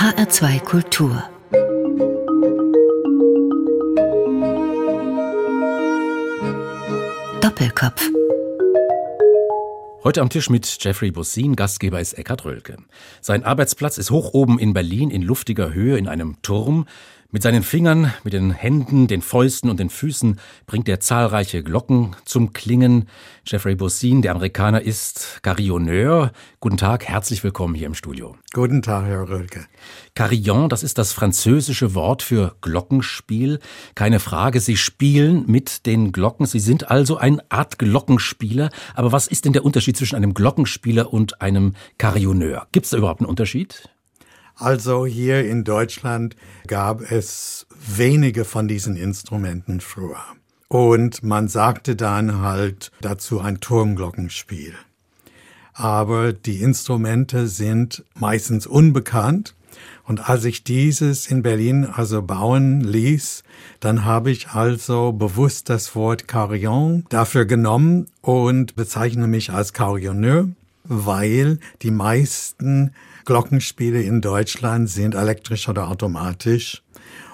HR2 Kultur Doppelkopf Heute am Tisch mit Jeffrey Bussin, Gastgeber ist Eckhard Rölke. Sein Arbeitsplatz ist hoch oben in Berlin in luftiger Höhe in einem Turm. Mit seinen Fingern, mit den Händen, den Fäusten und den Füßen bringt er zahlreiche Glocken zum Klingen. Jeffrey Bussin, der Amerikaner, ist Carillonneur. Guten Tag, herzlich willkommen hier im Studio. Guten Tag, Herr Rölke. Carillon, das ist das französische Wort für Glockenspiel. Keine Frage, Sie spielen mit den Glocken. Sie sind also eine Art Glockenspieler. Aber was ist denn der Unterschied zwischen einem Glockenspieler und einem Carillonneur? Gibt es da überhaupt einen Unterschied? Also hier in Deutschland gab es wenige von diesen Instrumenten früher. Und man sagte dann halt dazu ein Turmglockenspiel. Aber die Instrumente sind meistens unbekannt. Und als ich dieses in Berlin also bauen ließ, dann habe ich also bewusst das Wort Carillon dafür genommen und bezeichne mich als Carillonneur, weil die meisten Glockenspiele in Deutschland sind elektrisch oder automatisch.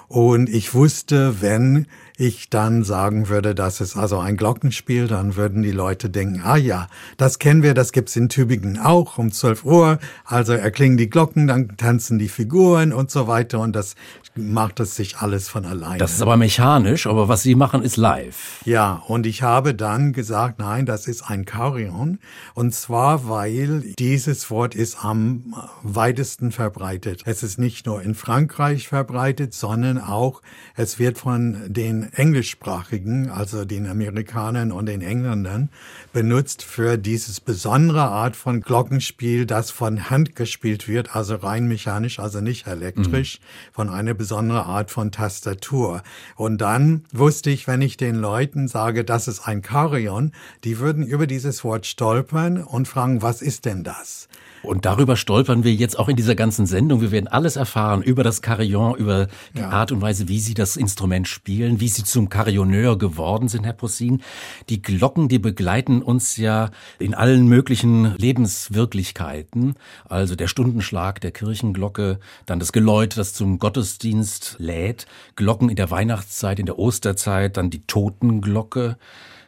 Und ich wusste, wenn ich dann sagen würde, das ist also ein Glockenspiel, dann würden die Leute denken, ah ja, das kennen wir, das gibt's in Tübingen auch um 12 Uhr. Also erklingen die Glocken, dann tanzen die Figuren und so weiter und das macht es sich alles von alleine. Das ist aber mechanisch, aber was Sie machen ist live. Ja, und ich habe dann gesagt, nein, das ist ein Carillon und zwar, weil dieses Wort ist am weitesten verbreitet. Es ist nicht nur in Frankreich verbreitet, sondern auch es wird von den englischsprachigen, also den Amerikanern und den Engländern, benutzt für dieses besondere Art von Glockenspiel, das von Hand gespielt wird, also rein mechanisch, also nicht elektrisch, mhm. von einer besonderen Art von Tastatur. Und dann wusste ich, wenn ich den Leuten sage, das ist ein Carillon, die würden über dieses Wort stolpern und fragen, was ist denn das? Und darüber stolpern wir jetzt auch in dieser ganzen Sendung. Wir werden alles erfahren über das Carillon, über die ja. Art und Weise, wie Sie das Instrument spielen, wie Sie zum Carillonneur geworden sind, Herr Possin. Die Glocken, die begleiten uns ja in allen möglichen Lebenswirklichkeiten. Also der Stundenschlag der Kirchenglocke, dann das Geläut, das zum Gottesdienst lädt, Glocken in der Weihnachtszeit, in der Osterzeit, dann die Totenglocke.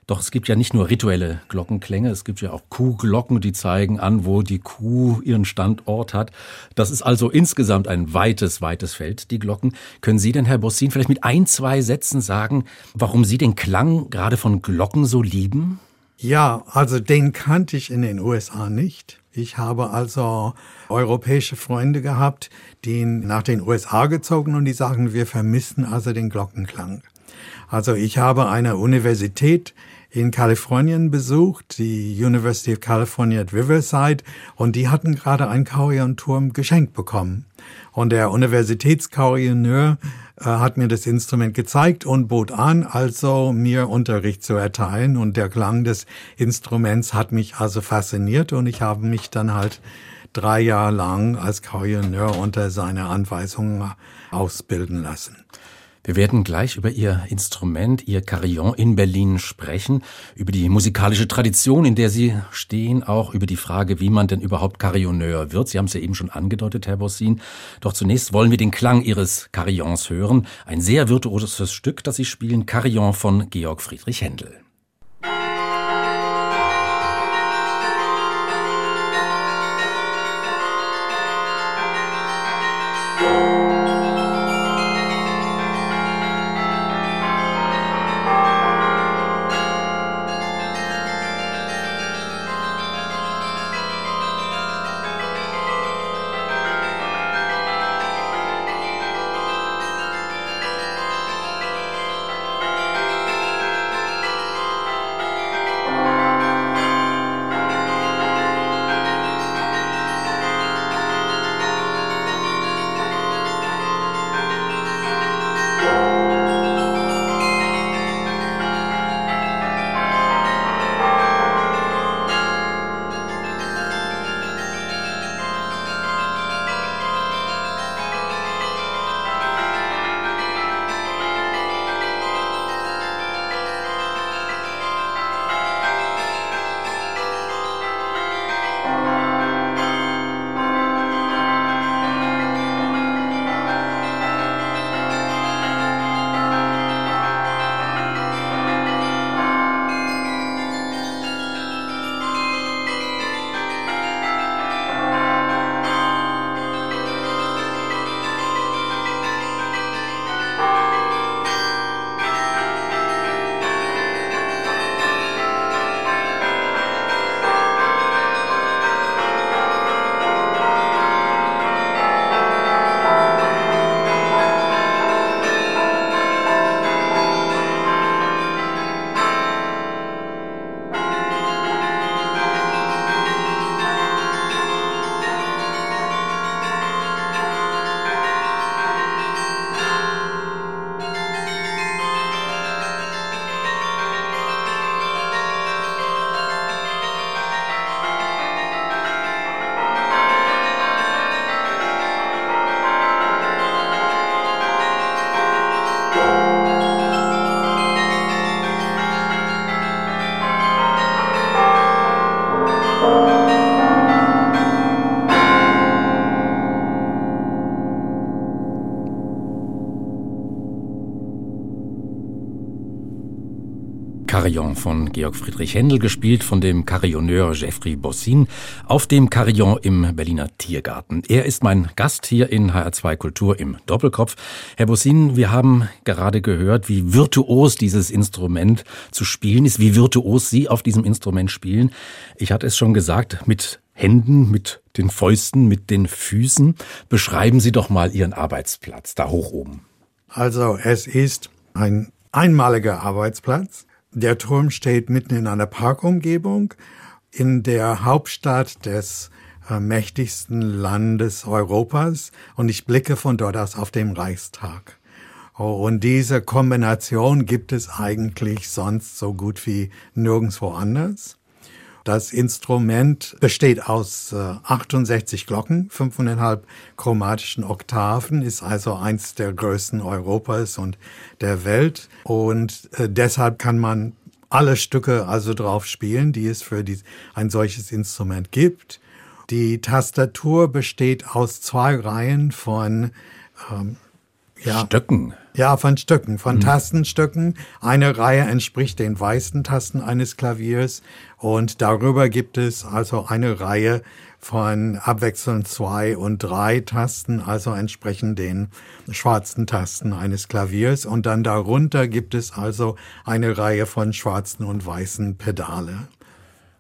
Doch es gibt ja nicht nur rituelle Glockenklänge, es gibt ja auch Kuhglocken, die zeigen an, wo die Kuh ihren Standort hat. Das ist also insgesamt ein weites, weites Feld, die Glocken. Können Sie denn, Herr Bossin, vielleicht mit ein, zwei Sätzen sagen, warum Sie den Klang gerade von Glocken so lieben? Ja, also den kannte ich in den USA nicht. Ich habe also europäische Freunde gehabt, die nach den USA gezogen und die sagen, wir vermissen also den Glockenklang. Also ich habe eine Universität in Kalifornien besucht, die University of California at Riverside, und die hatten gerade einen Carillon-Turm geschenkt bekommen. Und der Universitätscarillonneur äh, hat mir das Instrument gezeigt und bot an, also mir Unterricht zu erteilen. Und der Klang des Instruments hat mich also fasziniert und ich habe mich dann halt drei Jahre lang als Carillonneur unter seiner Anweisung ausbilden lassen. Wir werden gleich über Ihr Instrument, Ihr Carillon in Berlin sprechen, über die musikalische Tradition, in der Sie stehen, auch über die Frage, wie man denn überhaupt Carillonneur wird. Sie haben es ja eben schon angedeutet, Herr Bossin. Doch zunächst wollen wir den Klang Ihres Carillons hören. Ein sehr virtuoses Stück, das Sie spielen, Carillon von Georg Friedrich Händel. Carillon von Georg Friedrich Händel, gespielt von dem Carillonneur Jeffrey Bossin auf dem Carillon im Berliner Tiergarten. Er ist mein Gast hier in HR2 Kultur im Doppelkopf. Herr Bossin, wir haben gerade gehört, wie virtuos dieses Instrument zu spielen ist, wie virtuos Sie auf diesem Instrument spielen. Ich hatte es schon gesagt, mit Händen, mit den Fäusten, mit den Füßen. Beschreiben Sie doch mal Ihren Arbeitsplatz da hoch oben. Also es ist ein einmaliger Arbeitsplatz. Der Turm steht mitten in einer Parkumgebung in der Hauptstadt des äh, mächtigsten Landes Europas und ich blicke von dort aus auf den Reichstag. Oh, und diese Kombination gibt es eigentlich sonst so gut wie nirgendwo anders. Das Instrument besteht aus äh, 68 Glocken, fünfeinhalb chromatischen Oktaven, ist also eins der größten Europas und der Welt. Und äh, deshalb kann man alle Stücke also drauf spielen, die es für die, ein solches Instrument gibt. Die Tastatur besteht aus zwei Reihen von ähm, ja, Stöcken. Ja, von Stöcken, von mhm. Tastenstöcken. Eine Reihe entspricht den weißen Tasten eines Klaviers und darüber gibt es also eine Reihe von abwechselnd zwei und drei Tasten, also entsprechend den schwarzen Tasten eines Klaviers. Und dann darunter gibt es also eine Reihe von schwarzen und weißen Pedale.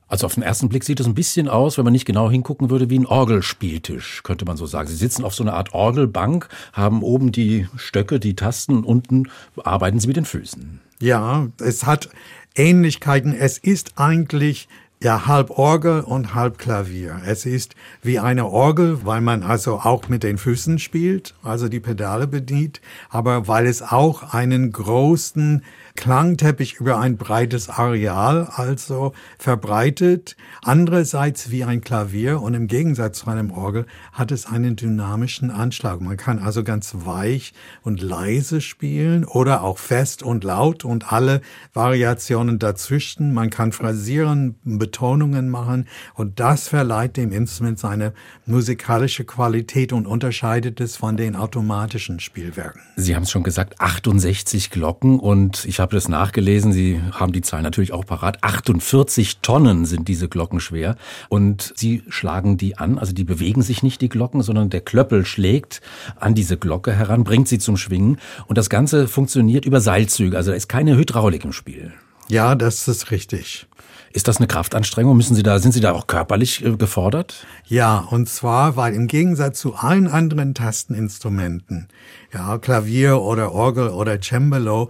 Also auf den ersten Blick sieht es ein bisschen aus, wenn man nicht genau hingucken würde, wie ein Orgelspieltisch, könnte man so sagen. Sie sitzen auf so einer Art Orgelbank, haben oben die Stöcke, die Tasten, unten arbeiten sie mit den Füßen. Ja, es hat Ähnlichkeiten. Es ist eigentlich ja, halb Orgel und halb Klavier. Es ist wie eine Orgel, weil man also auch mit den Füßen spielt, also die Pedale bedient, aber weil es auch einen großen Klangteppich über ein breites Areal also verbreitet. Andererseits wie ein Klavier und im Gegensatz zu einem Orgel hat es einen dynamischen Anschlag. Man kann also ganz weich und leise spielen oder auch fest und laut und alle Variationen dazwischen. Man kann phrasieren, Betonungen machen und das verleiht dem Instrument seine musikalische Qualität und unterscheidet es von den automatischen Spielwerken. Sie haben es schon gesagt, 68 Glocken und ich habe habe das nachgelesen. Sie haben die Zahl natürlich auch parat. 48 Tonnen sind diese Glocken schwer. Und Sie schlagen die an. Also die bewegen sich nicht, die Glocken, sondern der Klöppel schlägt an diese Glocke heran, bringt sie zum Schwingen. Und das Ganze funktioniert über Seilzüge. Also da ist keine Hydraulik im Spiel. Ja, das ist richtig. Ist das eine Kraftanstrengung? Müssen Sie da, sind Sie da auch körperlich äh, gefordert? Ja, und zwar, weil im Gegensatz zu allen anderen Tasteninstrumenten, ja, Klavier oder Orgel oder Cembalo,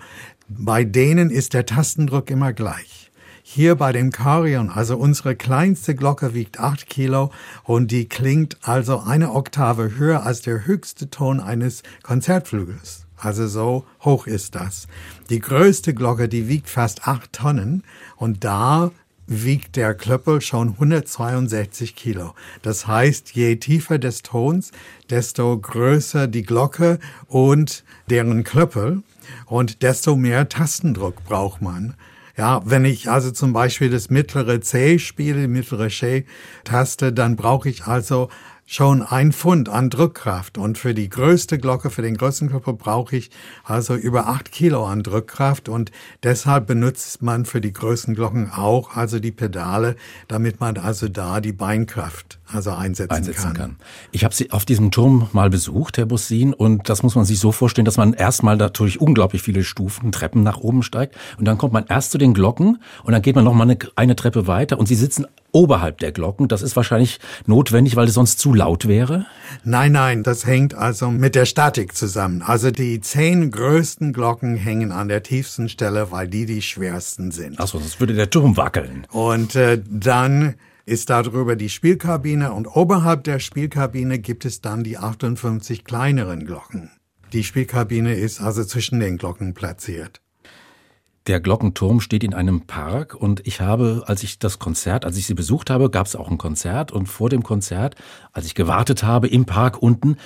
bei denen ist der Tastendruck immer gleich. Hier bei dem Carillon, also unsere kleinste Glocke wiegt acht Kilo und die klingt also eine Oktave höher als der höchste Ton eines Konzertflügels. Also so hoch ist das. Die größte Glocke, die wiegt fast acht Tonnen und da wiegt der Klöppel schon 162 Kilo. Das heißt, je tiefer des Tons, desto größer die Glocke und deren Klöppel und desto mehr Tastendruck braucht man. Ja, wenn ich also zum Beispiel das mittlere C spiele, die mittlere C-Taste, dann brauche ich also schon ein Pfund an Drückkraft. Und für die größte Glocke, für den größten Körper brauche ich also über acht Kilo an Drückkraft. Und deshalb benutzt man für die größten Glocken auch also die Pedale, damit man also da die Beinkraft also einsetzen, einsetzen kann. kann. Ich habe Sie auf diesem Turm mal besucht, Herr Bussin, und das muss man sich so vorstellen, dass man erstmal natürlich unglaublich viele Stufen, Treppen nach oben steigt und dann kommt man erst zu den Glocken und dann geht man noch mal eine, eine Treppe weiter und Sie sitzen oberhalb der Glocken. Das ist wahrscheinlich notwendig, weil es sonst zu laut wäre? Nein, nein, das hängt also mit der Statik zusammen. Also die zehn größten Glocken hängen an der tiefsten Stelle, weil die die schwersten sind. Achso, sonst würde der Turm wackeln. Und äh, dann ist darüber die Spielkabine und oberhalb der Spielkabine gibt es dann die 58 kleineren Glocken. Die Spielkabine ist also zwischen den Glocken platziert. Der Glockenturm steht in einem Park und ich habe, als ich das Konzert, als ich sie besucht habe, gab es auch ein Konzert und vor dem Konzert, als ich gewartet habe im Park unten,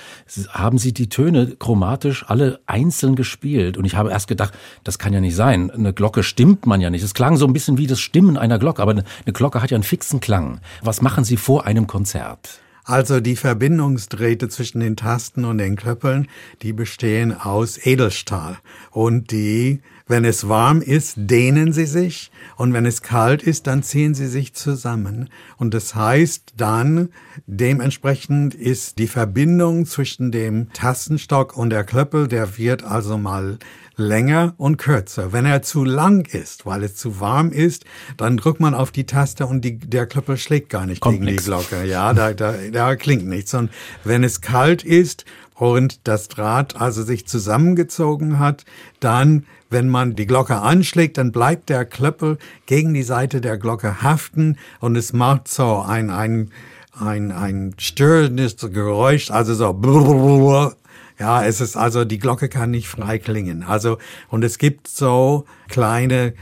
haben sie die Töne chromatisch alle einzeln gespielt und ich habe erst gedacht, das kann ja nicht sein. Eine Glocke stimmt man ja nicht. Es klang so ein bisschen wie das Stimmen einer Glocke, aber eine Glocke hat ja einen fixen Klang. Was machen Sie vor einem Konzert? Also die Verbindungsdrähte zwischen den Tasten und den Klöppeln, die bestehen aus Edelstahl und die wenn es warm ist, dehnen sie sich und wenn es kalt ist, dann ziehen sie sich zusammen. Und das heißt dann, dementsprechend ist die Verbindung zwischen dem Tastenstock und der Klöppel, der wird also mal länger und kürzer. Wenn er zu lang ist, weil es zu warm ist, dann drückt man auf die Taste und die, der Klöppel schlägt gar nicht Kommt gegen nix. die Glocke. Ja, da, da, da klingt nichts. Und wenn es kalt ist und das Draht also sich zusammengezogen hat, dann wenn man die Glocke anschlägt, dann bleibt der Klöppel gegen die Seite der Glocke haften und es macht so ein, ein, ein, ein störendes Geräusch, also so ja, es ist also, die Glocke kann nicht frei klingen. Also, und es gibt so kleine,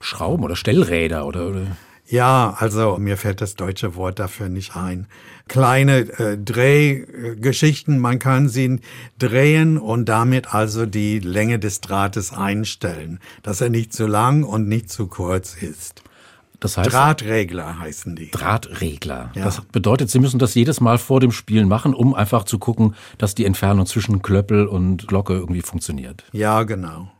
Schrauben oder Stellräder oder, oder ja, also mir fällt das deutsche Wort dafür nicht ein. Kleine äh, Drehgeschichten, man kann sie drehen und damit also die Länge des Drahtes einstellen, dass er nicht zu lang und nicht zu kurz ist. das heißt Drahtregler heißen die. Drahtregler. Ja. Das bedeutet, Sie müssen das jedes Mal vor dem Spielen machen, um einfach zu gucken, dass die Entfernung zwischen Klöppel und Glocke irgendwie funktioniert. Ja, genau.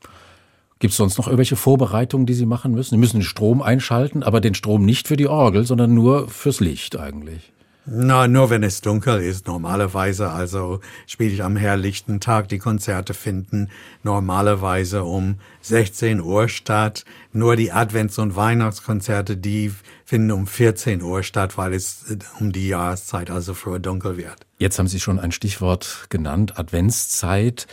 Gibt es sonst noch irgendwelche Vorbereitungen, die Sie machen müssen? Sie müssen den Strom einschalten, aber den Strom nicht für die Orgel, sondern nur fürs Licht eigentlich. Na, nur wenn es dunkel ist. Normalerweise, also spiele ich am helllichten Tag. Die Konzerte finden normalerweise um 16 Uhr statt. Nur die Advents- und Weihnachtskonzerte, die finden um 14 Uhr statt, weil es äh, um die Jahreszeit also früher dunkel wird. Jetzt haben Sie schon ein Stichwort genannt, Adventszeit.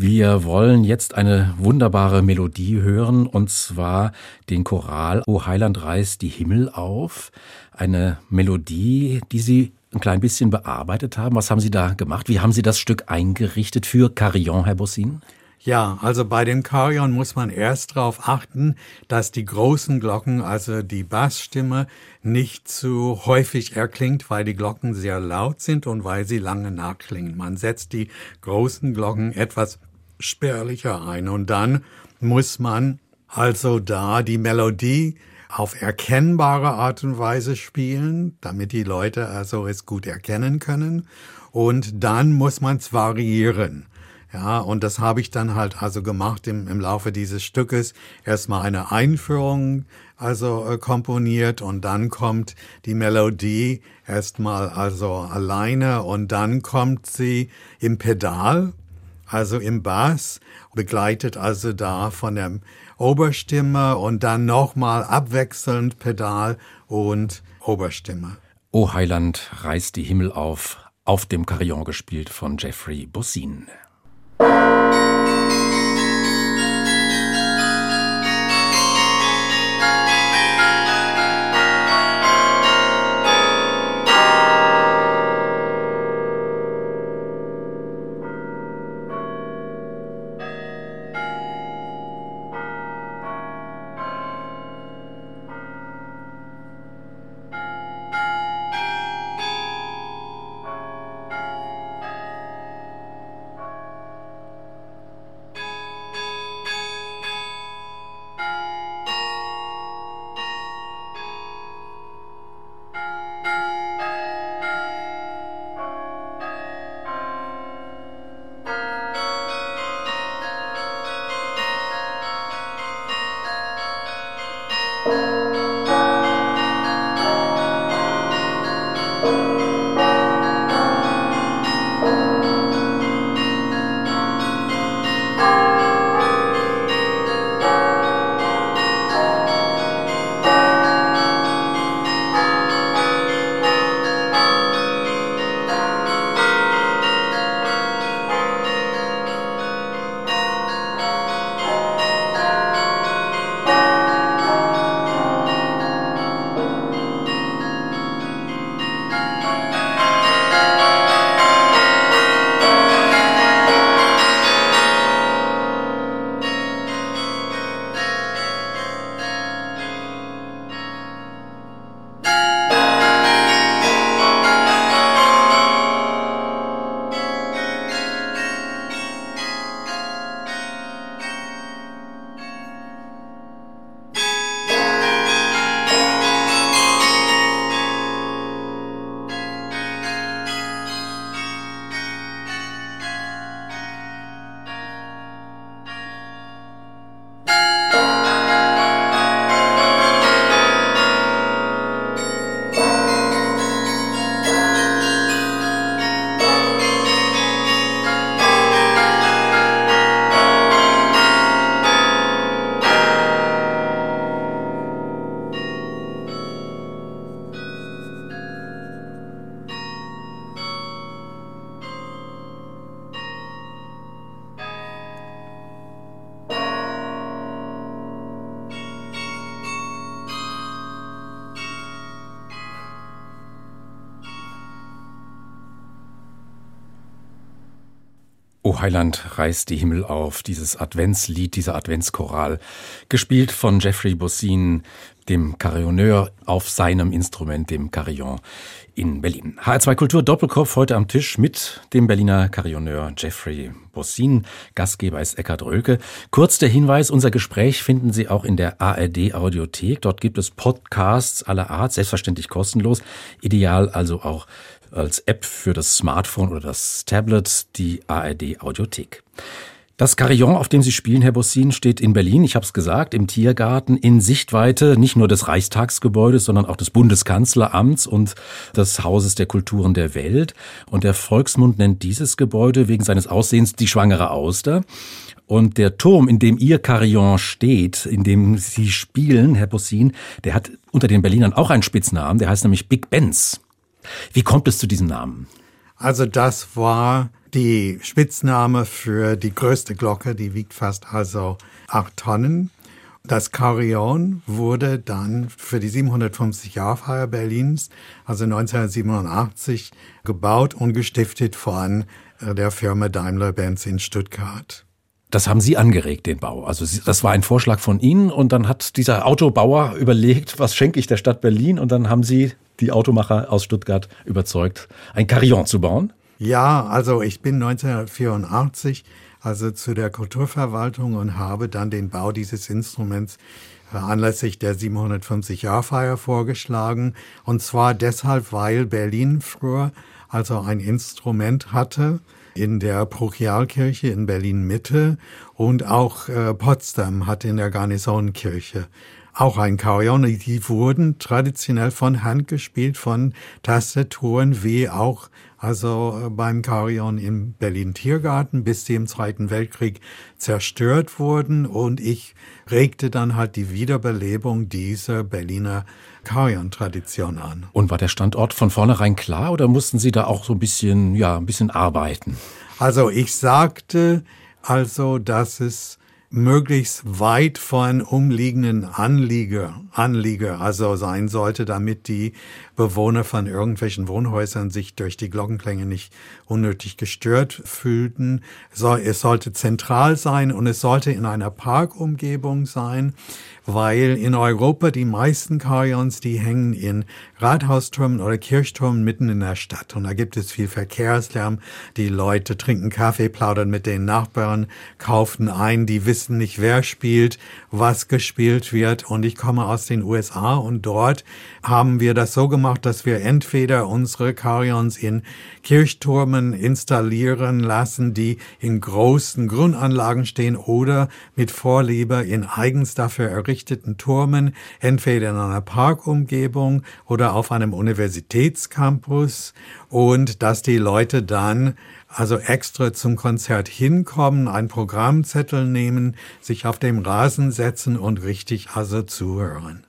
Wir wollen jetzt eine wunderbare Melodie hören, und zwar den Choral O Heiland reißt die Himmel auf. Eine Melodie, die Sie ein klein bisschen bearbeitet haben. Was haben Sie da gemacht? Wie haben Sie das Stück eingerichtet für Carillon, Herr Bossin? Ja, also bei dem Carillon muss man erst darauf achten, dass die großen Glocken, also die Bassstimme, nicht zu häufig erklingt, weil die Glocken sehr laut sind und weil sie lange nachklingen. Man setzt die großen Glocken etwas spärlicher ein und dann muss man also da die Melodie auf erkennbare Art und Weise spielen, damit die Leute also es gut erkennen können. Und dann muss man es variieren. Ja, und das habe ich dann halt also gemacht im, im Laufe dieses Stückes. Erstmal eine Einführung, also äh, komponiert und dann kommt die Melodie erstmal also alleine und dann kommt sie im Pedal, also im Bass, begleitet also da von der Oberstimme und dann nochmal abwechselnd Pedal und Oberstimme. O Heiland reißt die Himmel auf, auf dem Carillon gespielt von Jeffrey Bossin. Heiland reißt die Himmel auf, dieses Adventslied, dieser Adventschoral, gespielt von Jeffrey Bossin, dem Carillonneur auf seinem Instrument, dem Carillon in Berlin. HR2 Kultur Doppelkopf heute am Tisch mit dem Berliner Carillonneur Jeffrey Bossin. Gastgeber ist Eckhard Rölke. Kurz der Hinweis, unser Gespräch finden Sie auch in der ARD Audiothek. Dort gibt es Podcasts aller Art, selbstverständlich kostenlos. Ideal also auch als App für das Smartphone oder das Tablet, die ARD Audiothek. Das Carillon, auf dem Sie spielen, Herr Bossin, steht in Berlin, ich habe es gesagt, im Tiergarten in Sichtweite nicht nur des Reichstagsgebäudes, sondern auch des Bundeskanzleramts und des Hauses der Kulturen der Welt. Und der Volksmund nennt dieses Gebäude wegen seines Aussehens die schwangere Auster. Und der Turm, in dem Ihr Carillon steht, in dem Sie spielen, Herr Bossin, der hat unter den Berlinern auch einen Spitznamen, der heißt nämlich Big Benz. Wie kommt es zu diesem Namen? Also das war die Spitzname für die größte Glocke, die wiegt fast also acht Tonnen. Das Carillon wurde dann für die 750 Jahrfeier Berlins, also 1987, gebaut und gestiftet von äh, der Firma Daimler-Benz in Stuttgart. Das haben Sie angeregt, den Bau. Also das war ein Vorschlag von Ihnen und dann hat dieser Autobauer überlegt, was schenke ich der Stadt Berlin und dann haben Sie die Automacher aus Stuttgart überzeugt, ein Carillon zu bauen. Ja, also ich bin 1984 also zu der Kulturverwaltung und habe dann den Bau dieses Instruments äh, anlässlich der 750-Jahr-Feier vorgeschlagen. Und zwar deshalb, weil Berlin früher also ein Instrument hatte in der Prochialkirche in Berlin Mitte und auch äh, Potsdam hatte in der Garnisonkirche auch ein Carillon. Die wurden traditionell von Hand gespielt, von Tastaturen, wie auch also äh, beim Carillon im Berlin Tiergarten, bis sie im Zweiten Weltkrieg zerstört wurden. Und ich regte dann halt die Wiederbelebung dieser Berliner Carillon-Tradition an. Und war der Standort von vornherein klar oder mussten Sie da auch so ein bisschen, ja, ein bisschen arbeiten? Also ich sagte also, dass es möglichst weit von umliegenden Anlieger, Anlieger also sein sollte, damit die Bewohner von irgendwelchen Wohnhäusern sich durch die Glockenklänge nicht unnötig gestört fühlten. Es sollte zentral sein und es sollte in einer Parkumgebung sein weil in Europa die meisten Carillons, die hängen in Rathaustürmen oder Kirchtürmen mitten in der Stadt. Und da gibt es viel Verkehrslärm. Die Leute trinken Kaffee, plaudern mit den Nachbarn, kaufen ein, die wissen nicht, wer spielt, was gespielt wird. Und ich komme aus den USA und dort haben wir das so gemacht, dass wir entweder unsere Carillons in Kirchtürmen installieren lassen, die in großen Grundanlagen stehen oder mit Vorliebe in eigens dafür errichteten errichteten Turmen, entweder in einer Parkumgebung oder auf einem Universitätscampus und dass die Leute dann also extra zum Konzert hinkommen, einen Programmzettel nehmen, sich auf dem Rasen setzen und richtig also zuhören.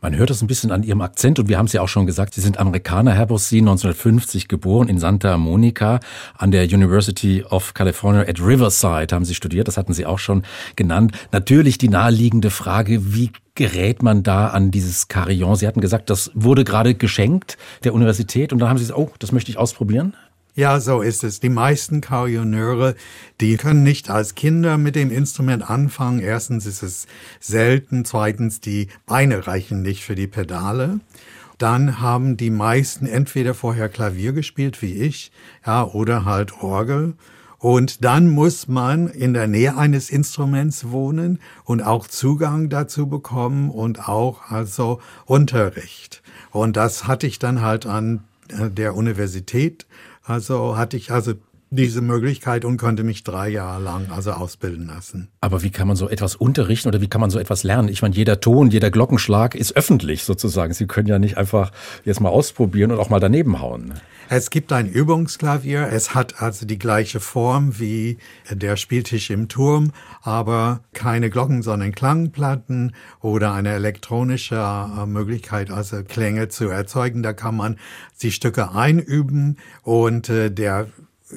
Man hört es ein bisschen an Ihrem Akzent und wir haben es ja auch schon gesagt, Sie sind Amerikaner, Herr Bossi, 1950 geboren in Santa Monica an der University of California at Riverside haben Sie studiert, das hatten Sie auch schon genannt. Natürlich die naheliegende Frage, wie gerät man da an dieses Carillon? Sie hatten gesagt, das wurde gerade geschenkt der Universität und dann haben Sie gesagt, oh, das möchte ich ausprobieren. Ja, so ist es. Die meisten Carillonneure, die können nicht als Kinder mit dem Instrument anfangen. Erstens ist es selten. Zweitens, die Beine reichen nicht für die Pedale. Dann haben die meisten entweder vorher Klavier gespielt, wie ich, ja, oder halt Orgel. Und dann muss man in der Nähe eines Instruments wohnen und auch Zugang dazu bekommen und auch also Unterricht. Und das hatte ich dann halt an der Universität also hatte ich also diese Möglichkeit und konnte mich drei Jahre lang also ausbilden lassen. Aber wie kann man so etwas unterrichten oder wie kann man so etwas lernen? Ich meine, jeder Ton, jeder Glockenschlag ist öffentlich sozusagen. Sie können ja nicht einfach jetzt mal ausprobieren und auch mal daneben hauen. Es gibt ein Übungsklavier. Es hat also die gleiche Form wie der Spieltisch im Turm, aber keine Glocken, sondern Klangplatten oder eine elektronische äh, Möglichkeit, also Klänge zu erzeugen. Da kann man die Stücke einüben und äh, der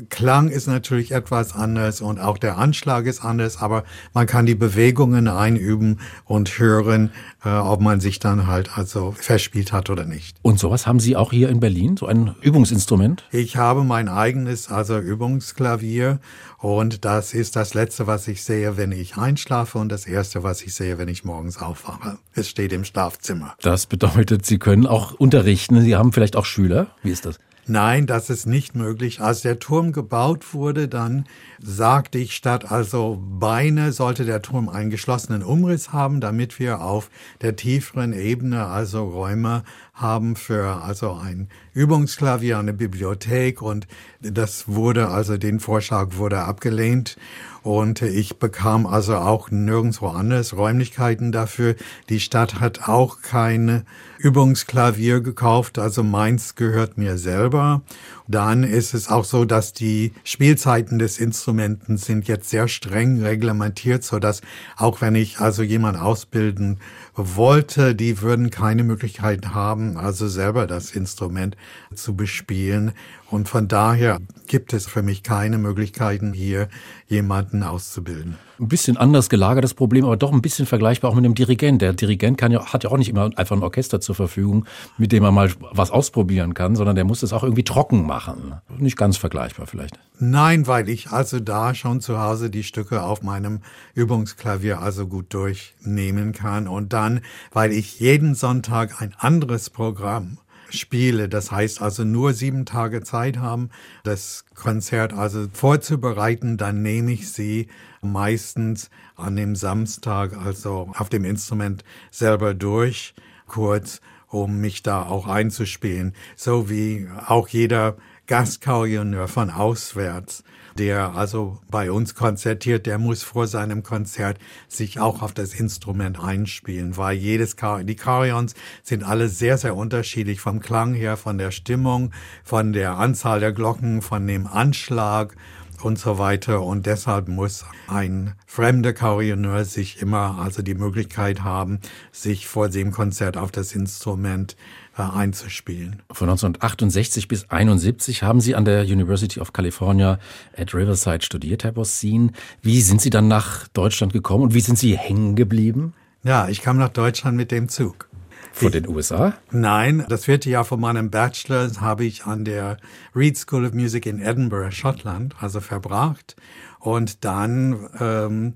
Klang ist natürlich etwas anders und auch der Anschlag ist anders, aber man kann die Bewegungen einüben und hören, äh, ob man sich dann halt also verspielt hat oder nicht. Und sowas haben Sie auch hier in Berlin, so ein Übungsinstrument? Ich habe mein eigenes also Übungsklavier und das ist das letzte, was ich sehe, wenn ich einschlafe und das erste, was ich sehe, wenn ich morgens aufwache. Es steht im Schlafzimmer. Das bedeutet, Sie können auch unterrichten. Sie haben vielleicht auch Schüler. Wie ist das? Nein, das ist nicht möglich. Als der Turm gebaut wurde, dann sagte ich, statt also Beine sollte der Turm einen geschlossenen Umriss haben, damit wir auf der tieferen Ebene also Räume haben für also ein Übungsklavier, eine Bibliothek und das wurde also den Vorschlag wurde abgelehnt und ich bekam also auch nirgendwo anders Räumlichkeiten dafür. Die Stadt hat auch keine Übungsklavier gekauft, also meins gehört mir selber. Dann ist es auch so, dass die Spielzeiten des Instrumenten sind jetzt sehr streng reglementiert, so dass auch wenn ich also jemand ausbilden wollte, die würden keine Möglichkeit haben, also selber das Instrument zu bespielen. Und von daher gibt es für mich keine Möglichkeiten, hier jemanden auszubilden. Ein bisschen anders gelagertes Problem, aber doch ein bisschen vergleichbar auch mit dem Dirigent. Der Dirigent kann ja, hat ja auch nicht immer einfach ein Orchester zur Verfügung, mit dem er mal was ausprobieren kann, sondern der muss es auch irgendwie trocken machen. Nicht ganz vergleichbar vielleicht. Nein, weil ich also da schon zu Hause die Stücke auf meinem Übungsklavier also gut durchnehmen kann und dann, weil ich jeden Sonntag ein anderes Programm spiele. Das heißt also nur sieben Tage Zeit haben, das Konzert also vorzubereiten, dann nehme ich sie meistens an dem Samstag, also auf dem Instrument selber durch, kurz, um mich da auch einzuspielen. So wie auch jeder Gastkarioneur von auswärts der also bei uns konzertiert, der muss vor seinem Konzert sich auch auf das Instrument einspielen, weil jedes Kar die Karions sind alle sehr, sehr unterschiedlich vom Klang her, von der Stimmung, von der Anzahl der Glocken, von dem Anschlag und so weiter. Und deshalb muss ein fremder Karioneur sich immer also die Möglichkeit haben, sich vor dem Konzert auf das Instrument einzuspielen. Von 1968 bis 71 haben Sie an der University of California at Riverside studiert, Herr Bossin. Wie sind Sie dann nach Deutschland gekommen und wie sind Sie hängen geblieben? Ja, ich kam nach Deutschland mit dem Zug. Von den USA? Nein, das vierte Jahr von meinem Bachelor habe ich an der Reed School of Music in Edinburgh, Schottland, also verbracht. Und dann ähm,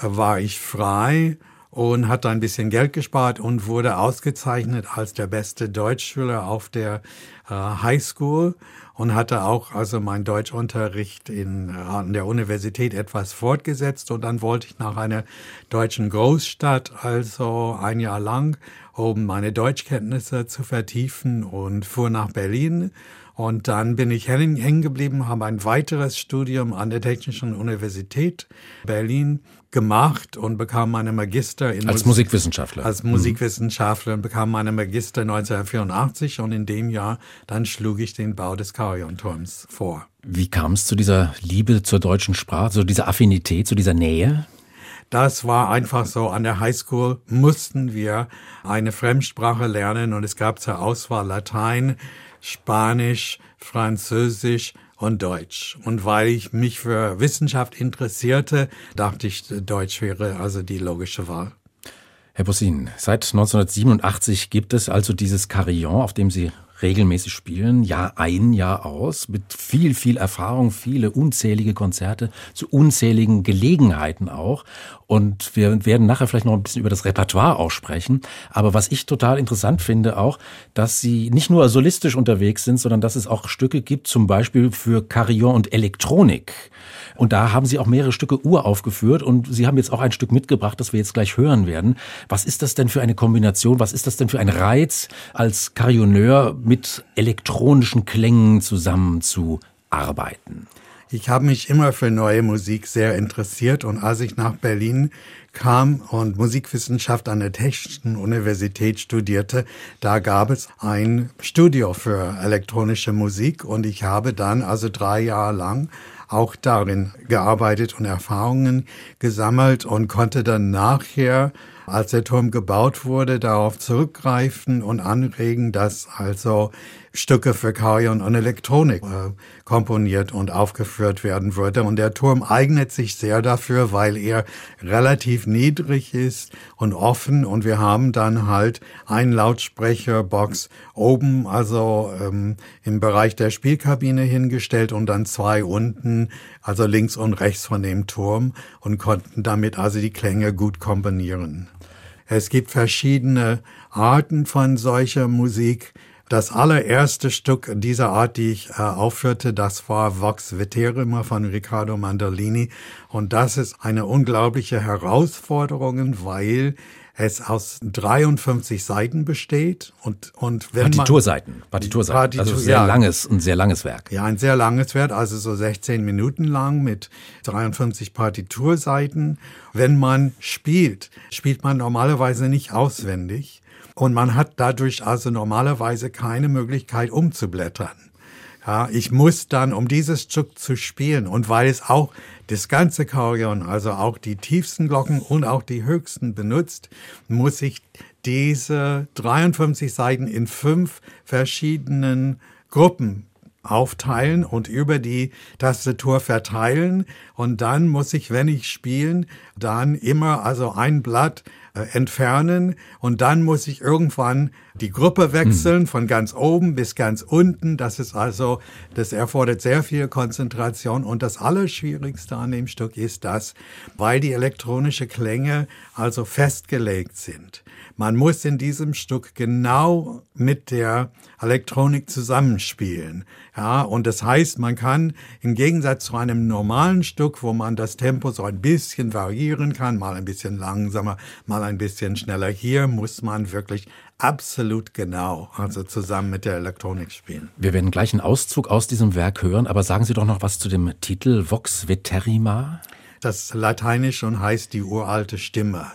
war ich frei und hat ein bisschen Geld gespart und wurde ausgezeichnet als der beste Deutschschüler auf der äh, High School und hatte auch also mein Deutschunterricht in, äh, an der Universität etwas fortgesetzt. Und dann wollte ich nach einer deutschen Großstadt also ein Jahr lang, um meine Deutschkenntnisse zu vertiefen und fuhr nach Berlin und dann bin ich hängen geblieben, habe ein weiteres Studium an der Technischen Universität Berlin gemacht und bekam meine Magister in als Musikwissenschaftler. Als Musikwissenschaftler und bekam meine Magister 1984 und in dem Jahr dann schlug ich den Bau des Carillon-Turms vor. Wie kam es zu dieser Liebe zur deutschen Sprache, zu dieser Affinität, zu dieser Nähe? Das war einfach so. An der Highschool mussten wir eine Fremdsprache lernen und es gab zur Auswahl Latein, Spanisch, Französisch und Deutsch. Und weil ich mich für Wissenschaft interessierte, dachte ich, Deutsch wäre also die logische Wahl. Herr Bussin, seit 1987 gibt es also dieses Carillon, auf dem Sie regelmäßig spielen, Jahr ein, Jahr aus, mit viel, viel Erfahrung, viele unzählige Konzerte, zu unzähligen Gelegenheiten auch. Und wir werden nachher vielleicht noch ein bisschen über das Repertoire auch sprechen. Aber was ich total interessant finde auch, dass Sie nicht nur solistisch unterwegs sind, sondern dass es auch Stücke gibt, zum Beispiel für Carillon und Elektronik. Und da haben Sie auch mehrere Stücke uraufgeführt und Sie haben jetzt auch ein Stück mitgebracht, das wir jetzt gleich hören werden. Was ist das denn für eine Kombination? Was ist das denn für ein Reiz, als Carillonneur mit elektronischen Klängen zusammenzuarbeiten? Ich habe mich immer für neue Musik sehr interessiert und als ich nach Berlin kam und Musikwissenschaft an der Technischen Universität studierte, da gab es ein Studio für elektronische Musik und ich habe dann also drei Jahre lang auch darin gearbeitet und Erfahrungen gesammelt und konnte dann nachher als der Turm gebaut wurde, darauf zurückgreifen und anregen, dass also Stücke für Karion und Elektronik äh, komponiert und aufgeführt werden würde. Und der Turm eignet sich sehr dafür, weil er relativ niedrig ist und offen und wir haben dann halt einen Lautsprecherbox oben, also ähm, im Bereich der Spielkabine hingestellt und dann zwei unten, also links und rechts von dem Turm und konnten damit also die Klänge gut kombinieren. Es gibt verschiedene Arten von solcher Musik. Das allererste Stück dieser Art, die ich äh, aufführte, das war Vox Veterima von Riccardo Mandolini. Und das ist eine unglaubliche Herausforderung, weil es aus 53 Seiten besteht und und wenn Partiturseiten, man, Partiturseiten, Partitur, also sehr ja, langes, ein sehr langes Werk. Ja, ein sehr langes Werk, also so 16 Minuten lang mit 53 Partiturseiten. Wenn man spielt, spielt man normalerweise nicht auswendig und man hat dadurch also normalerweise keine Möglichkeit umzublättern. Ja, ich muss dann, um dieses Stück zu spielen und weil es auch das ganze Chorion, also auch die tiefsten Glocken und auch die höchsten benutzt, muss ich diese 53 Seiten in fünf verschiedenen Gruppen aufteilen und über die Tastatur verteilen und dann muss ich, wenn ich spielen, dann immer also ein Blatt äh, entfernen und dann muss ich irgendwann die Gruppe wechseln hm. von ganz oben bis ganz unten. Das ist also, das erfordert sehr viel Konzentration und das Allerschwierigste an dem Stück ist das, weil die elektronische Klänge also festgelegt sind. Man muss in diesem Stück genau mit der Elektronik zusammenspielen. Ja, und das heißt, man kann im Gegensatz zu einem normalen Stück, wo man das Tempo so ein bisschen variieren kann, mal ein bisschen langsamer, mal ein bisschen schneller, hier muss man wirklich absolut genau, also zusammen mit der Elektronik spielen. Wir werden gleich einen Auszug aus diesem Werk hören, aber sagen Sie doch noch was zu dem Titel Vox Veterima. Das Lateinisch und heißt die uralte Stimme.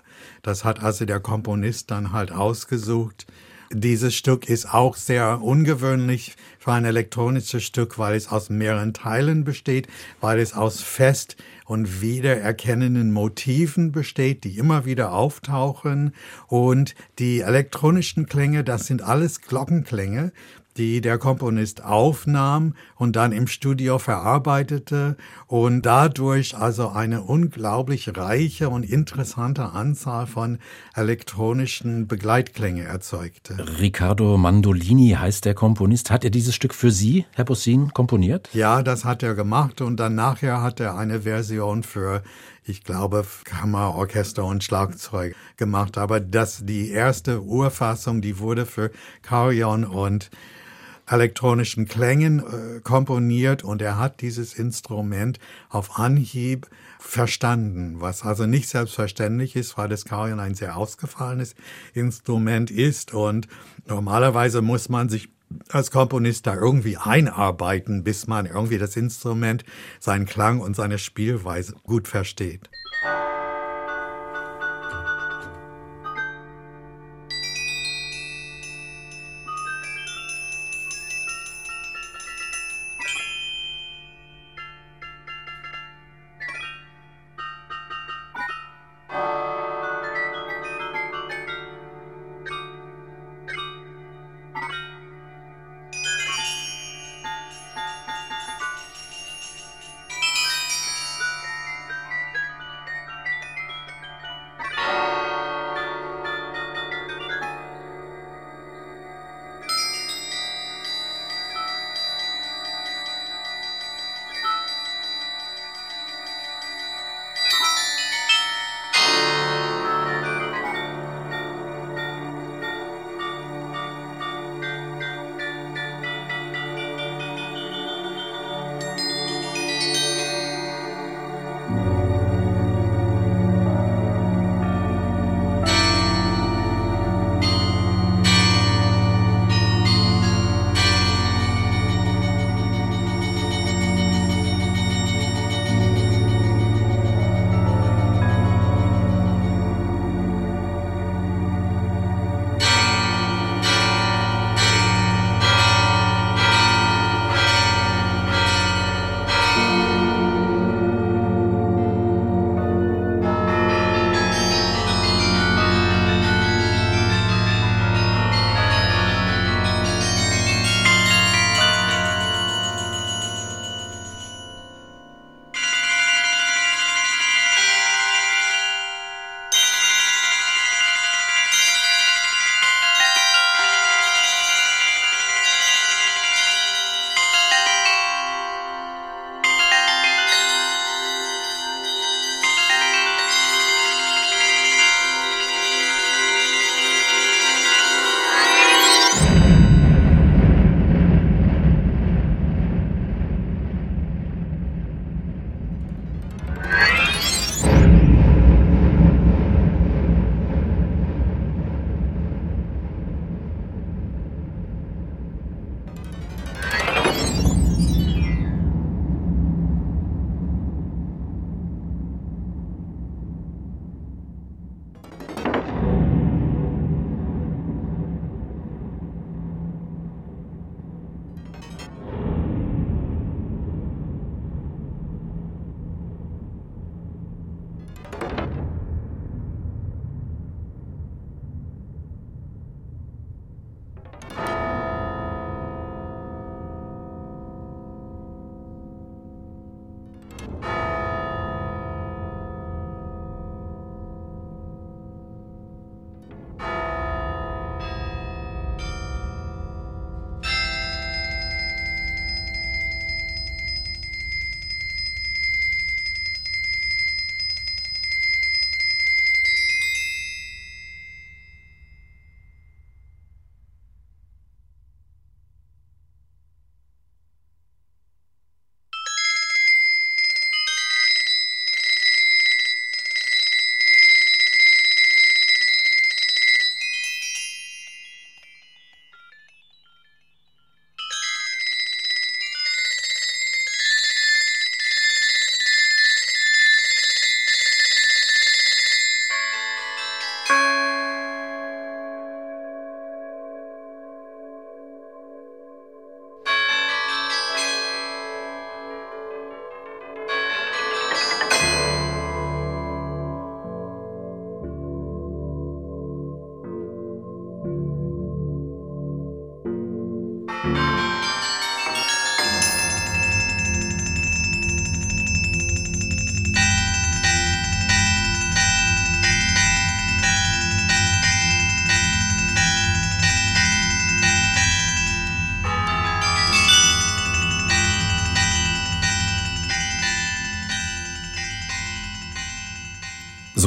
Das hat also der Komponist dann halt ausgesucht. Dieses Stück ist auch sehr ungewöhnlich für ein elektronisches Stück, weil es aus mehreren Teilen besteht, weil es aus fest und wiedererkennenden Motiven besteht, die immer wieder auftauchen. Und die elektronischen Klänge, das sind alles Glockenklänge, die der Komponist aufnahm und dann im Studio verarbeitete und dadurch also eine unglaublich reiche und interessante Anzahl von elektronischen Begleitklänge erzeugte. Riccardo Mandolini heißt der Komponist. Hat er dieses Stück für Sie, Herr Bussin, komponiert? Ja, das hat er gemacht und dann nachher hat er eine Version für ich glaube, Kammerorchester und Schlagzeug gemacht. Aber das, die erste Urfassung, die wurde für Carillon und elektronischen Klängen äh, komponiert und er hat dieses Instrument auf Anhieb verstanden, was also nicht selbstverständlich ist, weil das Karion ein sehr ausgefallenes Instrument ist und normalerweise muss man sich als Komponist da irgendwie einarbeiten, bis man irgendwie das Instrument, seinen Klang und seine Spielweise gut versteht.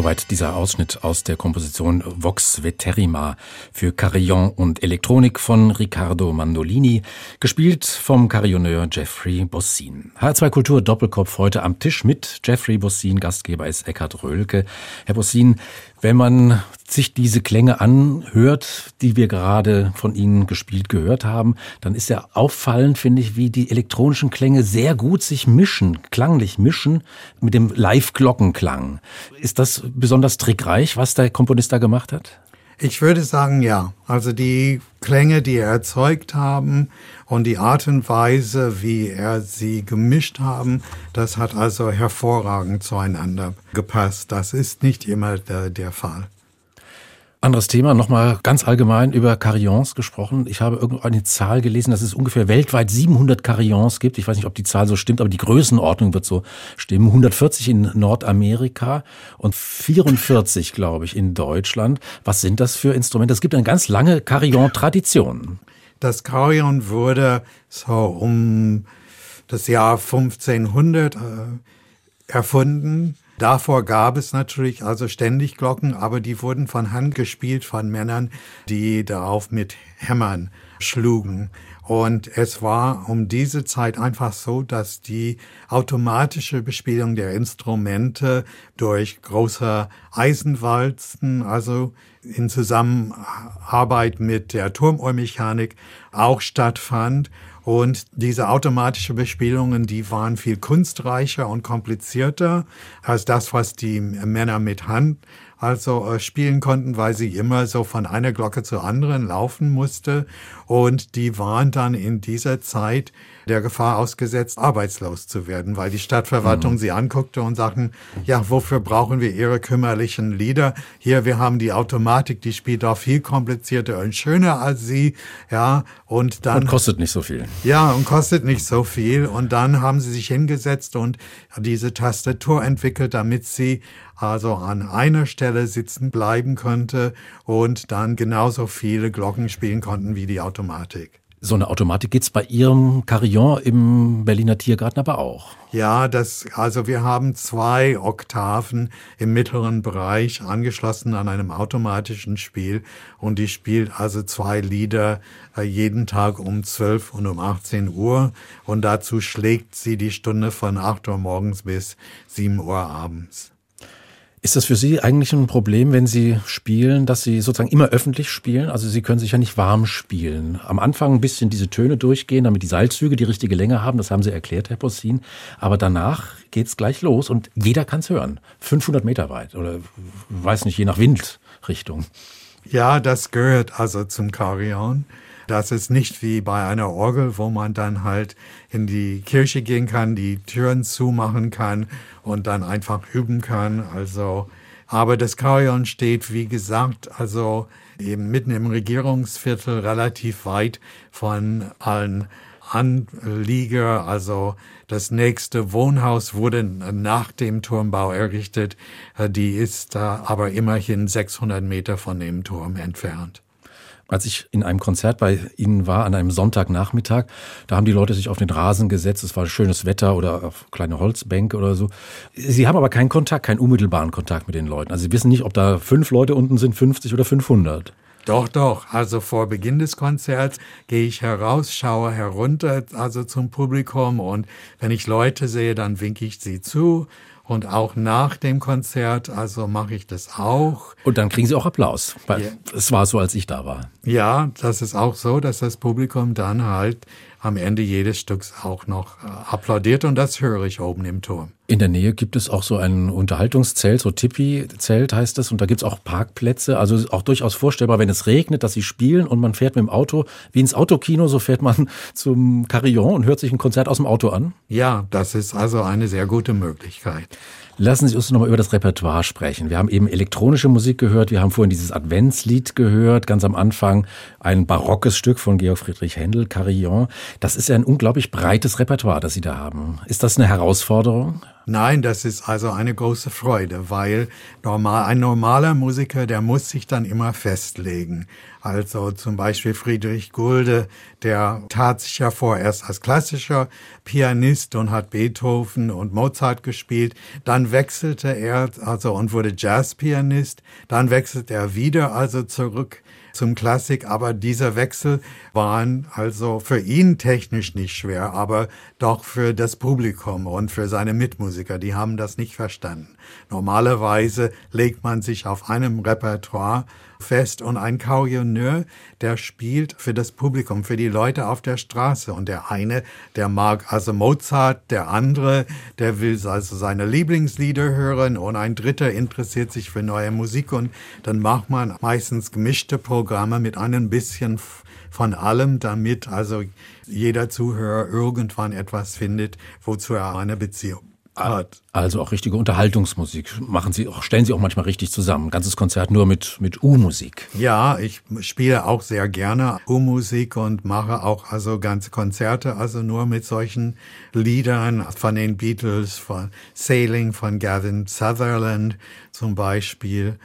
Soweit dieser Ausschnitt aus der Komposition Vox Veterrima für Carillon und Elektronik von Riccardo Mandolini, gespielt vom Carillonneur Jeffrey Bossin. H2 Kultur Doppelkopf heute am Tisch mit Jeffrey Bossin, Gastgeber ist Eckhard Röhlke. Herr Bossin, wenn man sich diese Klänge anhört, die wir gerade von Ihnen gespielt gehört haben, dann ist ja auffallend, finde ich, wie die elektronischen Klänge sehr gut sich mischen, klanglich mischen mit dem Live-Glockenklang. Ist das besonders trickreich, was der Komponist da gemacht hat? Ich würde sagen, ja. Also die Klänge, die er erzeugt haben und die Art und Weise, wie er sie gemischt haben, das hat also hervorragend zueinander gepasst. Das ist nicht immer der, der Fall. Anderes Thema, nochmal ganz allgemein über Carillons gesprochen. Ich habe irgendwo eine Zahl gelesen, dass es ungefähr weltweit 700 Carillons gibt. Ich weiß nicht, ob die Zahl so stimmt, aber die Größenordnung wird so stimmen. 140 in Nordamerika und 44, glaube ich, in Deutschland. Was sind das für Instrumente? Es gibt eine ganz lange Carillon-Tradition. Das Carillon wurde so um das Jahr 1500 äh, erfunden Davor gab es natürlich also ständig Glocken, aber die wurden von Hand gespielt von Männern, die darauf mit Hämmern schlugen. Und es war um diese Zeit einfach so, dass die automatische Bespielung der Instrumente durch große Eisenwalzen, also in Zusammenarbeit mit der Turmuhrmechanik auch stattfand. Und diese automatische Bespielungen, die waren viel kunstreicher und komplizierter als das, was die Männer mit Hand also äh, spielen konnten, weil sie immer so von einer Glocke zur anderen laufen musste. Und die waren dann in dieser Zeit der Gefahr ausgesetzt, arbeitslos zu werden, weil die Stadtverwaltung mhm. sie anguckte und sagten, ja, wofür brauchen wir ihre kümmerlichen Lieder? Hier, wir haben die Automatik, die spielt auch viel komplizierter und schöner als sie, ja, und dann. Und kostet nicht so viel. Ja, und kostet nicht so viel. Und dann haben sie sich hingesetzt und diese Tastatur entwickelt, damit sie also an einer Stelle sitzen bleiben könnte und dann genauso viele Glocken spielen konnten wie die Automatik. So eine Automatik gibt's bei Ihrem Carillon im Berliner Tiergarten aber auch. Ja, das, also wir haben zwei Oktaven im mittleren Bereich angeschlossen an einem automatischen Spiel und die spielt also zwei Lieder äh, jeden Tag um 12 und um 18 Uhr und dazu schlägt sie die Stunde von 8 Uhr morgens bis 7 Uhr abends. Ist das für Sie eigentlich ein Problem, wenn Sie spielen, dass Sie sozusagen immer öffentlich spielen? Also Sie können sich ja nicht warm spielen. Am Anfang ein bisschen diese Töne durchgehen, damit die Seilzüge die richtige Länge haben. Das haben Sie erklärt, Herr Possin. Aber danach geht's gleich los und jeder kann's hören. 500 Meter weit oder weiß nicht, je nach Windrichtung. Ja, das gehört also zum Carillon. Das ist nicht wie bei einer Orgel, wo man dann halt in die Kirche gehen kann, die Türen zumachen kann und dann einfach üben kann. Also, aber das Carillon steht, wie gesagt, also eben mitten im Regierungsviertel relativ weit von allen Anlieger, also das nächste Wohnhaus wurde nach dem Turmbau errichtet. Die ist aber immerhin 600 Meter von dem Turm entfernt. Als ich in einem Konzert bei Ihnen war, an einem Sonntagnachmittag, da haben die Leute sich auf den Rasen gesetzt, es war schönes Wetter oder auf kleine Holzbänke oder so. Sie haben aber keinen Kontakt, keinen unmittelbaren Kontakt mit den Leuten. Also Sie wissen nicht, ob da fünf Leute unten sind, 50 oder 500. Doch, doch. Also vor Beginn des Konzerts gehe ich heraus, schaue herunter, also zum Publikum und wenn ich Leute sehe, dann winke ich sie zu und auch nach dem Konzert, also mache ich das auch. Und dann kriegen Sie auch Applaus. Weil Es war so, als ich da war. Ja, das ist auch so, dass das Publikum dann halt am Ende jedes Stücks auch noch äh, applaudiert und das höre ich oben im Turm. In der Nähe gibt es auch so ein Unterhaltungszelt, so Tipi-Zelt heißt das, und da gibt es auch Parkplätze. Also auch durchaus vorstellbar, wenn es regnet, dass sie spielen und man fährt mit dem Auto, wie ins Autokino, so fährt man zum Carillon und hört sich ein Konzert aus dem Auto an. Ja, das ist also eine sehr gute Möglichkeit. Lassen Sie uns nochmal über das Repertoire sprechen. Wir haben eben elektronische Musik gehört, wir haben vorhin dieses Adventslied gehört, ganz am Anfang ein barockes Stück von Georg Friedrich Händel, Carillon. Das ist ja ein unglaublich breites Repertoire, das Sie da haben. Ist das eine Herausforderung? Nein, das ist also eine große Freude, weil normal, ein normaler Musiker, der muss sich dann immer festlegen. Also zum Beispiel Friedrich Gulde, der tat sich ja vorerst als klassischer Pianist und hat Beethoven und Mozart gespielt. Dann wechselte er also und wurde Jazzpianist. Dann wechselte er wieder also zurück zum Klassik, aber dieser Wechsel waren also für ihn technisch nicht schwer, aber doch für das Publikum und für seine Mitmusiker, die haben das nicht verstanden. Normalerweise legt man sich auf einem Repertoire fest und ein Carillonneur, der spielt für das Publikum, für die Leute auf der Straße. Und der eine, der mag also Mozart, der andere, der will also seine Lieblingslieder hören. Und ein dritter interessiert sich für neue Musik. Und dann macht man meistens gemischte Programme mit einem bisschen von allem, damit also jeder Zuhörer irgendwann etwas findet, wozu er eine Beziehung hat. Also auch richtige Unterhaltungsmusik. Machen Sie auch, stellen Sie auch manchmal richtig zusammen. Ein ganzes Konzert nur mit, mit U-Musik. Ja, ich spiele auch sehr gerne U-Musik und mache auch also ganze Konzerte, also nur mit solchen Liedern von den Beatles, von Sailing von Gavin Sutherland zum Beispiel.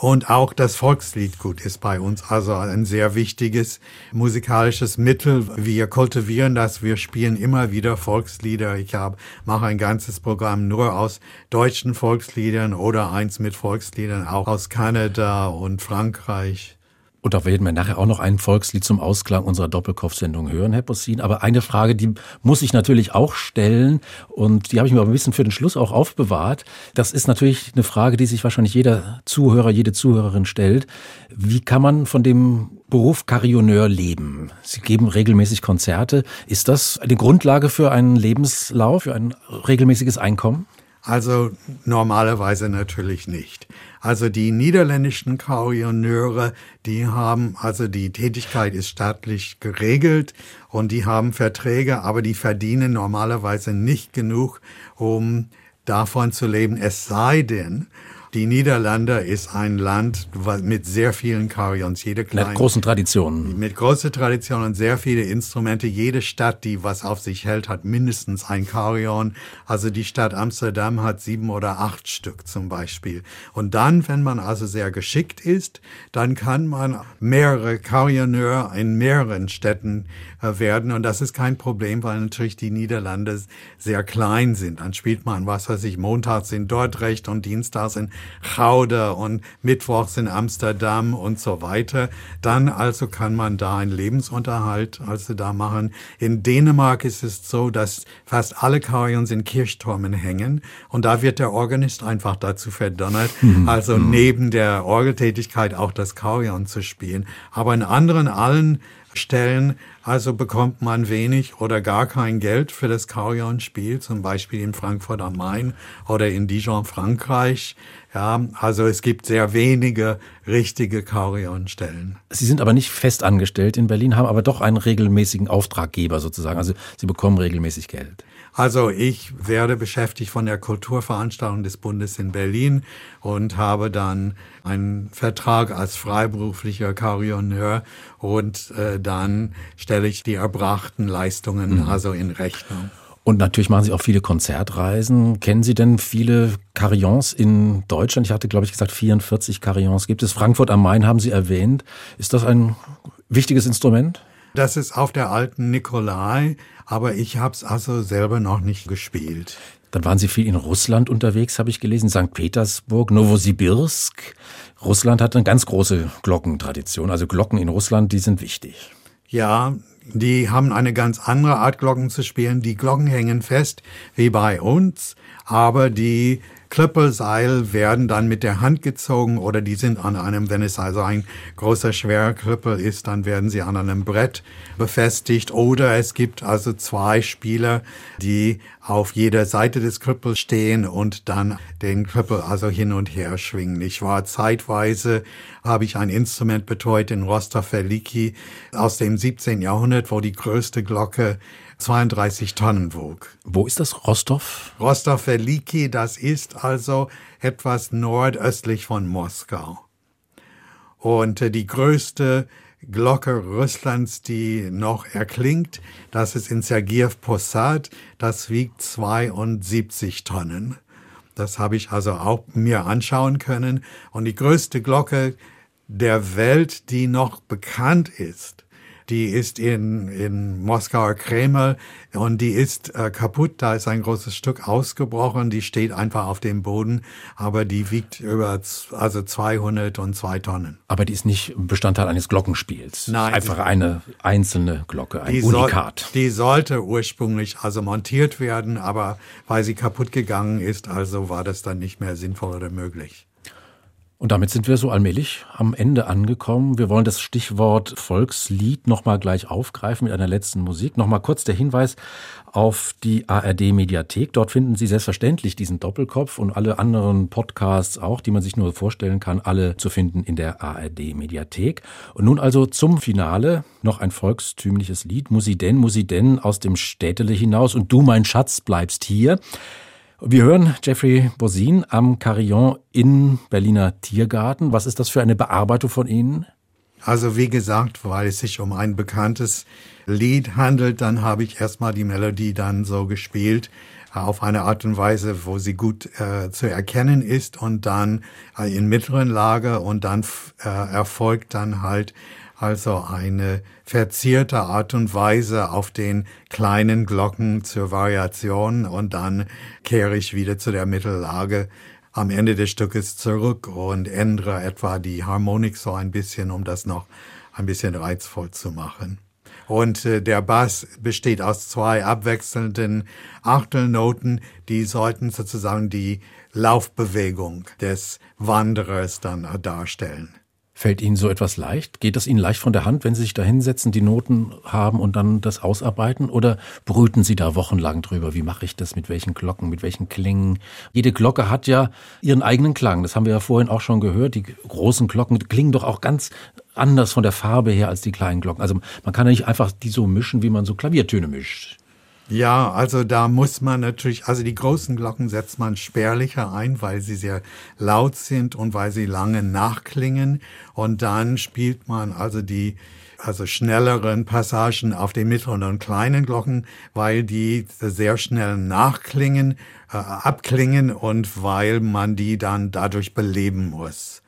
Und auch das Volksliedgut ist bei uns also ein sehr wichtiges musikalisches Mittel. Wir kultivieren das, wir spielen immer wieder Volkslieder. Ich habe, mache ein ganzes Programm nur aus deutschen Volksliedern oder eins mit Volksliedern auch aus Kanada und Frankreich. Und da werden wir nachher auch noch ein Volkslied zum Ausklang unserer Doppelkopfsendung hören, Herr Possin. Aber eine Frage, die muss ich natürlich auch stellen und die habe ich mir aber ein bisschen für den Schluss auch aufbewahrt. Das ist natürlich eine Frage, die sich wahrscheinlich jeder Zuhörer, jede Zuhörerin stellt. Wie kann man von dem Beruf Carillonneur leben? Sie geben regelmäßig Konzerte. Ist das eine Grundlage für einen Lebenslauf, für ein regelmäßiges Einkommen? Also normalerweise natürlich nicht. Also die niederländischen Carillonneure, die haben, also die Tätigkeit ist staatlich geregelt und die haben Verträge, aber die verdienen normalerweise nicht genug, um davon zu leben. Es sei denn, die Niederlande ist ein Land mit sehr vielen Carillons, jede kleine. Mit großen Traditionen. Mit großer Tradition und sehr viele Instrumente. Jede Stadt, die was auf sich hält, hat mindestens ein Carillon. Also die Stadt Amsterdam hat sieben oder acht Stück zum Beispiel. Und dann, wenn man also sehr geschickt ist, dann kann man mehrere Carillonneur in mehreren Städten äh, werden. Und das ist kein Problem, weil natürlich die Niederlande sehr klein sind. Dann spielt man, was weiß ich, montags in Dordrecht und dienstags in Gouda und mittwochs in Amsterdam und so weiter. Dann also kann man da einen Lebensunterhalt also da machen. In Dänemark ist es so, dass fast alle Carillons in Kirchturmen hängen und da wird der Organist einfach dazu verdonnert, mhm. also mhm. neben der Orgeltätigkeit auch das Carillon zu spielen. Aber in anderen allen Stellen also bekommt man wenig oder gar kein Geld für das Carillon-Spiel, zum Beispiel in Frankfurt am Main oder in Dijon, Frankreich. Ja, also es gibt sehr wenige richtige Carillon-Stellen. Sie sind aber nicht fest angestellt in Berlin, haben aber doch einen regelmäßigen Auftraggeber sozusagen. Also Sie bekommen regelmäßig Geld. Also ich werde beschäftigt von der Kulturveranstaltung des Bundes in Berlin und habe dann einen Vertrag als freiberuflicher Carillonneur und äh, dann stelle ich die erbrachten Leistungen mhm. also in Rechnung. Und natürlich machen Sie auch viele Konzertreisen. Kennen Sie denn viele Carillons in Deutschland? Ich hatte, glaube ich, gesagt, 44 Carillons gibt es. Frankfurt am Main haben Sie erwähnt. Ist das ein wichtiges Instrument? Das ist auf der alten Nikolai, aber ich habe es also selber noch nicht gespielt. Dann waren Sie viel in Russland unterwegs, habe ich gelesen, St. Petersburg, Novosibirsk. Russland hat eine ganz große Glockentradition. Also Glocken in Russland, die sind wichtig. Ja, die haben eine ganz andere Art Glocken zu spielen. Die Glocken hängen fest wie bei uns, aber die Klöppelseil werden dann mit der Hand gezogen oder die sind an einem, wenn es also ein großer, schwerer Klöppel ist, dann werden sie an einem Brett befestigt oder es gibt also zwei Spieler, die auf jeder Seite des Klöppels stehen und dann den Klöppel also hin und her schwingen. Ich war zeitweise, habe ich ein Instrument betreut in Rostov-Veliki aus dem 17. Jahrhundert, wo die größte Glocke 32 Tonnen wog. Wo ist das? Rostov? Rostov-Veliki, das ist also etwas nordöstlich von Moskau. Und äh, die größte Glocke Russlands, die noch erklingt, das ist in Sergiev Posad, das wiegt 72 Tonnen. Das habe ich also auch mir anschauen können. Und die größte Glocke der Welt, die noch bekannt ist, die ist in, in Moskauer Kreml und die ist äh, kaputt. Da ist ein großes Stück ausgebrochen. Die steht einfach auf dem Boden, aber die wiegt über also 202 Tonnen. Aber die ist nicht Bestandteil eines Glockenspiels. Nein. Einfach eine einzelne Glocke, ein die Unikat. Soll, die sollte ursprünglich also montiert werden, aber weil sie kaputt gegangen ist, also war das dann nicht mehr sinnvoll oder möglich. Und damit sind wir so allmählich am Ende angekommen. Wir wollen das Stichwort Volkslied nochmal gleich aufgreifen mit einer letzten Musik. Nochmal kurz der Hinweis auf die ARD Mediathek. Dort finden Sie selbstverständlich diesen Doppelkopf und alle anderen Podcasts auch, die man sich nur vorstellen kann, alle zu finden in der ARD Mediathek. Und nun also zum Finale noch ein volkstümliches Lied. Musiden, Musiden aus dem Städtele hinaus und du, mein Schatz, bleibst hier. Wir hören Jeffrey Bosin am Carillon in Berliner Tiergarten. Was ist das für eine Bearbeitung von Ihnen? Also wie gesagt, weil es sich um ein bekanntes Lied handelt, dann habe ich erstmal die Melodie dann so gespielt äh, auf eine Art und Weise, wo sie gut äh, zu erkennen ist und dann äh, in mittleren Lage und dann äh, erfolgt dann halt also eine verzierte Art und Weise auf den kleinen Glocken zur Variation und dann kehre ich wieder zu der Mittellage am Ende des Stückes zurück und ändere etwa die Harmonik so ein bisschen, um das noch ein bisschen reizvoll zu machen. Und äh, der Bass besteht aus zwei abwechselnden Achtelnoten, die sollten sozusagen die Laufbewegung des Wanderers dann darstellen. Fällt Ihnen so etwas leicht? Geht das Ihnen leicht von der Hand, wenn Sie sich da hinsetzen, die Noten haben und dann das ausarbeiten? Oder brüten Sie da wochenlang drüber? Wie mache ich das? Mit welchen Glocken? Mit welchen Klingen? Jede Glocke hat ja ihren eigenen Klang. Das haben wir ja vorhin auch schon gehört. Die großen Glocken klingen doch auch ganz anders von der Farbe her als die kleinen Glocken. Also man kann ja nicht einfach die so mischen, wie man so Klaviertöne mischt. Ja, also da muss man natürlich, also die großen Glocken setzt man spärlicher ein, weil sie sehr laut sind und weil sie lange nachklingen. Und dann spielt man also die also schnelleren Passagen auf den mittleren und kleinen Glocken, weil die sehr schnell nachklingen, äh, abklingen und weil man die dann dadurch beleben muss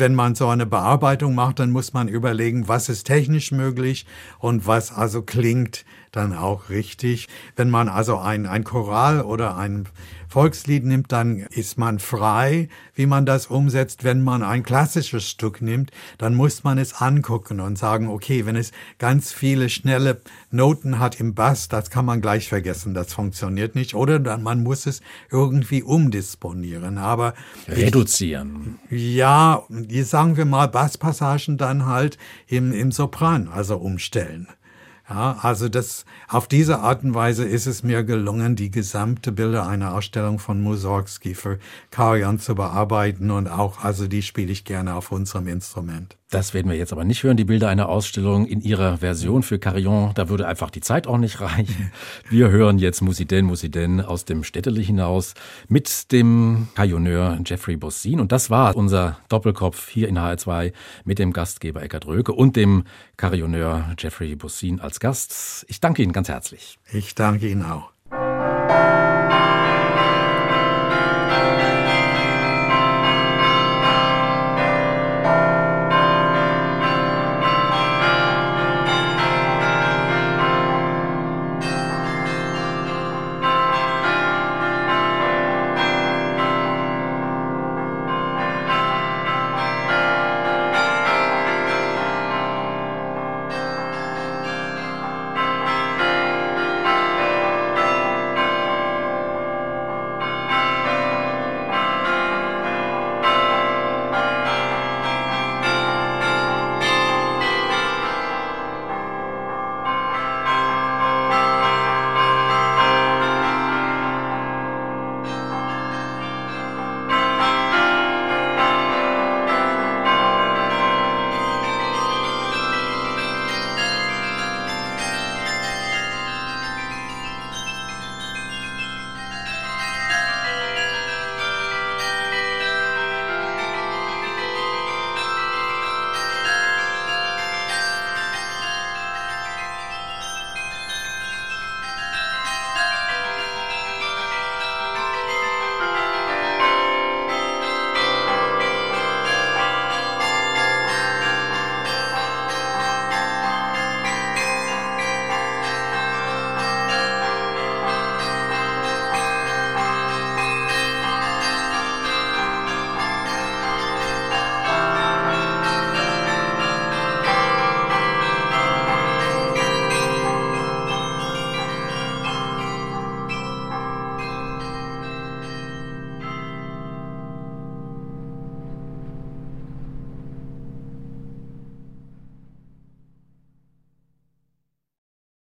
wenn man so eine Bearbeitung macht, dann muss man überlegen, was ist technisch möglich und was also klingt dann auch richtig. Wenn man also ein, ein Choral oder ein Volkslied nimmt, dann ist man frei, wie man das umsetzt. Wenn man ein klassisches Stück nimmt, dann muss man es angucken und sagen, okay, wenn es ganz viele schnelle Noten hat im Bass, das kann man gleich vergessen, das funktioniert nicht. Oder dann, man muss es irgendwie umdisponieren. Aber reduzieren. Ich, ja, sagen wir mal Basspassagen dann halt im, im Sopran, also umstellen Ja, also das, auf diese Art und Weise ist es mir gelungen, die gesamte Bilder einer Ausstellung von Mussorgsky für Karajan zu bearbeiten und auch, also die spiele ich gerne auf unserem Instrument. Das werden wir jetzt aber nicht hören, die Bilder einer Ausstellung in ihrer Version für Carillon. Da würde einfach die Zeit auch nicht reichen. Wir hören jetzt Musiden, Musiden aus dem Städtele hinaus mit dem Carillonneur Jeffrey Bossin. Und das war unser Doppelkopf hier in HR2 mit dem Gastgeber Eckhard Röke und dem Carillonneur Jeffrey Bossin als Gast. Ich danke Ihnen ganz herzlich. Ich danke Ihnen auch.